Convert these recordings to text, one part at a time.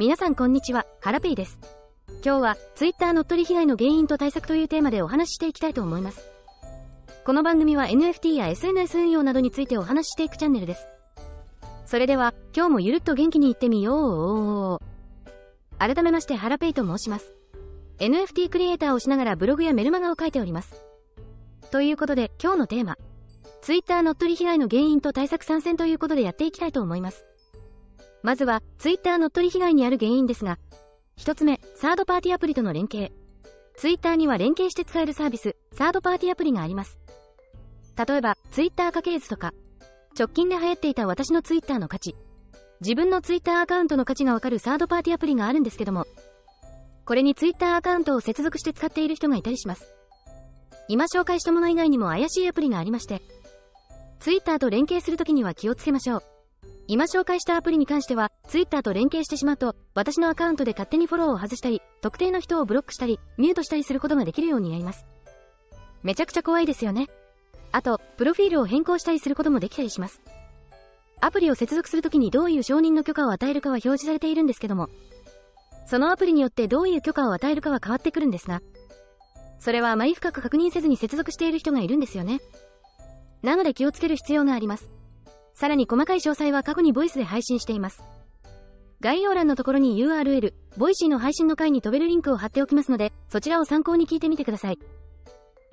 皆さんこんにちは、ハラペイです。今日は Twitter 乗っ取り被害の原因と対策というテーマでお話ししていきたいと思います。この番組は NFT や SNS 運用などについてお話ししていくチャンネルです。それでは、今日もゆるっと元気にいってみよう。改めましてハラペイと申します。NFT クリエイターをしながらブログやメルマガを書いております。ということで、今日のテーマ。Twitter 乗っ取り被害の原因と対策参戦ということでやっていきたいと思います。まずは、Twitter 乗っ取り被害にある原因ですが、一つ目、サードパーティアプリとの連携。Twitter には連携して使えるサービス、サードパーティアプリがあります。例えば、Twitter 家系図とか、直近で流行っていた私の Twitter の価値、自分の Twitter アカウントの価値がわかるサードパーティアプリがあるんですけども、これに Twitter アカウントを接続して使っている人がいたりします。今紹介したもの以外にも怪しいアプリがありまして、Twitter と連携するときには気をつけましょう。今紹介したアプリに関しては、Twitter と連携してしまうと、私のアカウントで勝手にフォローを外したり、特定の人をブロックしたり、ミュートしたりすることができるようになります。めちゃくちゃ怖いですよね。あと、プロフィールを変更したりすることもできたりします。アプリを接続するときにどういう承認の許可を与えるかは表示されているんですけども、そのアプリによってどういう許可を与えるかは変わってくるんですが、それはあまり深く確認せずに接続している人がいるんですよね。なので気をつける必要があります。さらに細かい詳細は過去にボイスで配信しています。概要欄のところに URL、ボイシーの配信の回に飛べるリンクを貼っておきますので、そちらを参考に聞いてみてください。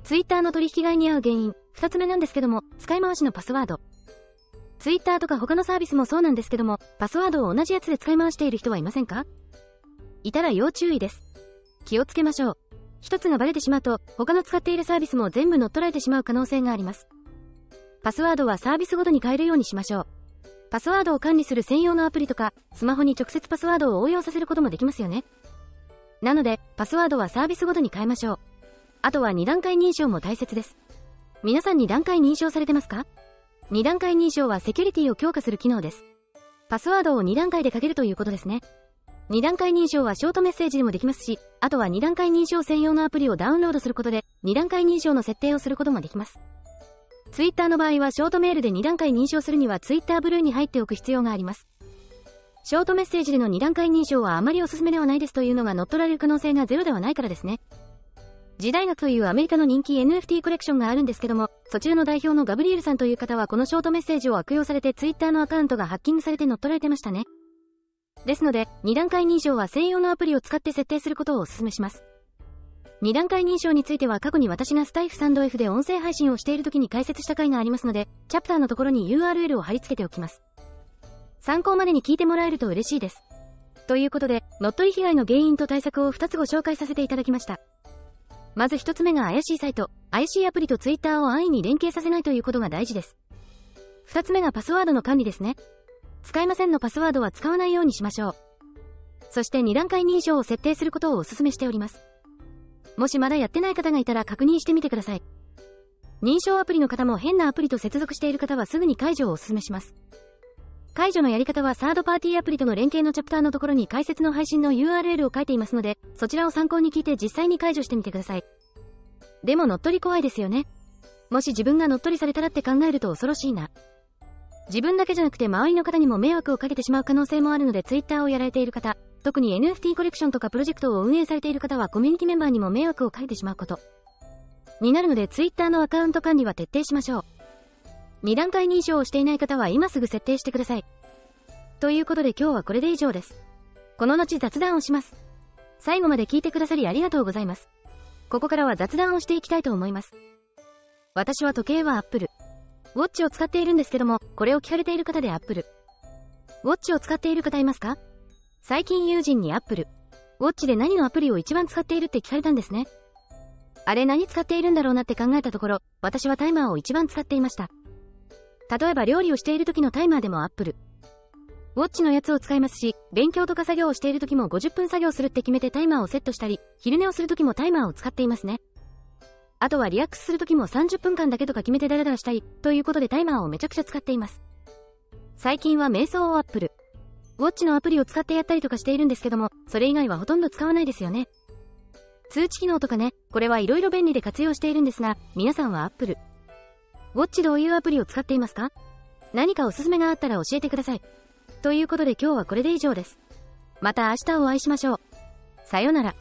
Twitter の取引外に合う原因、二つ目なんですけども、使い回しのパスワード。Twitter とか他のサービスもそうなんですけども、パスワードを同じやつで使い回している人はいませんか？いたら要注意です。気をつけましょう。一つがバレてしまうと、他の使っているサービスも全部乗っ取られてしまう可能性があります。パスワードはサービスごとに変えるようにしましょう。パスワードを管理する専用のアプリとか、スマホに直接パスワードを応用させることもできますよね。なので、パスワードはサービスごとに変えましょう。あとは2段階認証も大切です。皆さん2段階認証されてますか ?2 段階認証はセキュリティを強化する機能です。パスワードを2段階でかけるということですね。2段階認証はショートメッセージでもできますし、あとは2段階認証専用のアプリをダウンロードすることで、2段階認証の設定をすることもできます。Twitter の場合はショートメールで2段階認証するには Twitter ブルーに入っておく必要があります。ショートメッセージでの2段階認証はあまりおすすめではないですというのが乗っ取られる可能性がゼロではないからですね。時代学というアメリカの人気 NFT コレクションがあるんですけども、そちらの代表のガブリエルさんという方はこのショートメッセージを悪用されて Twitter のアカウントがハッキングされて乗っ取られてましたね。ですので、2段階認証は専用のアプリを使って設定することをお勧めします。2段階認証については過去に私がスタイフサンド F で音声配信をしている時に解説した回がありますので、チャプターのところに URL を貼り付けておきます。参考までに聞いてもらえると嬉しいです。ということで、乗っ取り被害の原因と対策を2つご紹介させていただきました。まず1つ目が怪しいサイト、怪しいアプリと Twitter を安易に連携させないということが大事です。2つ目がパスワードの管理ですね。使いませんのパスワードは使わないようにしましょう。そして2段階認証を設定することをお勧めしております。もしまだやってない方がいたら確認してみてください。認証アプリの方も変なアプリと接続している方はすぐに解除をお勧めします。解除のやり方はサードパーティーアプリとの連携のチャプターのところに解説の配信の URL を書いていますので、そちらを参考に聞いて実際に解除してみてください。でも乗っ取り怖いですよね。もし自分が乗っ取りされたらって考えると恐ろしいな。自分だけじゃなくて周りの方にも迷惑をかけてしまう可能性もあるので Twitter をやられている方、特に NFT コレクションとかプロジェクトを運営されている方はコミュニティメンバーにも迷惑をかけてしまうこと。になるので Twitter のアカウント管理は徹底しましょう。2段階認証をしていない方は今すぐ設定してください。ということで今日はこれで以上です。この後雑談をします。最後まで聞いてくださりありがとうございます。ここからは雑談をしていきたいと思います。私は時計は Apple。ウォッチを使っているんですけども、これを聞かれている方で Apple。ウォッチを使っている方いますか？最近友人に Apple。ウォッチで何のアプリを一番使っているって聞かれたんですね。あれ何使っているんだろうなって考えたところ、私はタイマーを一番使っていました。例えば料理をしている時のタイマーでも Apple。ウォッチのやつを使いますし、勉強とか作業をしている時も50分作業するって決めてタイマーをセットしたり、昼寝をする時もタイマーを使っていますね。あとはリラックスする時も30分間だけとか決めてダラダラしたい、ということでタイマーをめちゃくちゃ使っています。最近は瞑想をアウォッチのアプリを使ってやったりとかしているんですけども、それ以外はほとんど使わないですよね。通知機能とかね、これはいろいろ便利で活用しているんですが、皆さんは Apple。ウォッチどういうアプリを使っていますか？何かおすすめがあったら教えてください。ということで今日はこれで以上です。また明日お会いしましょう。さようなら。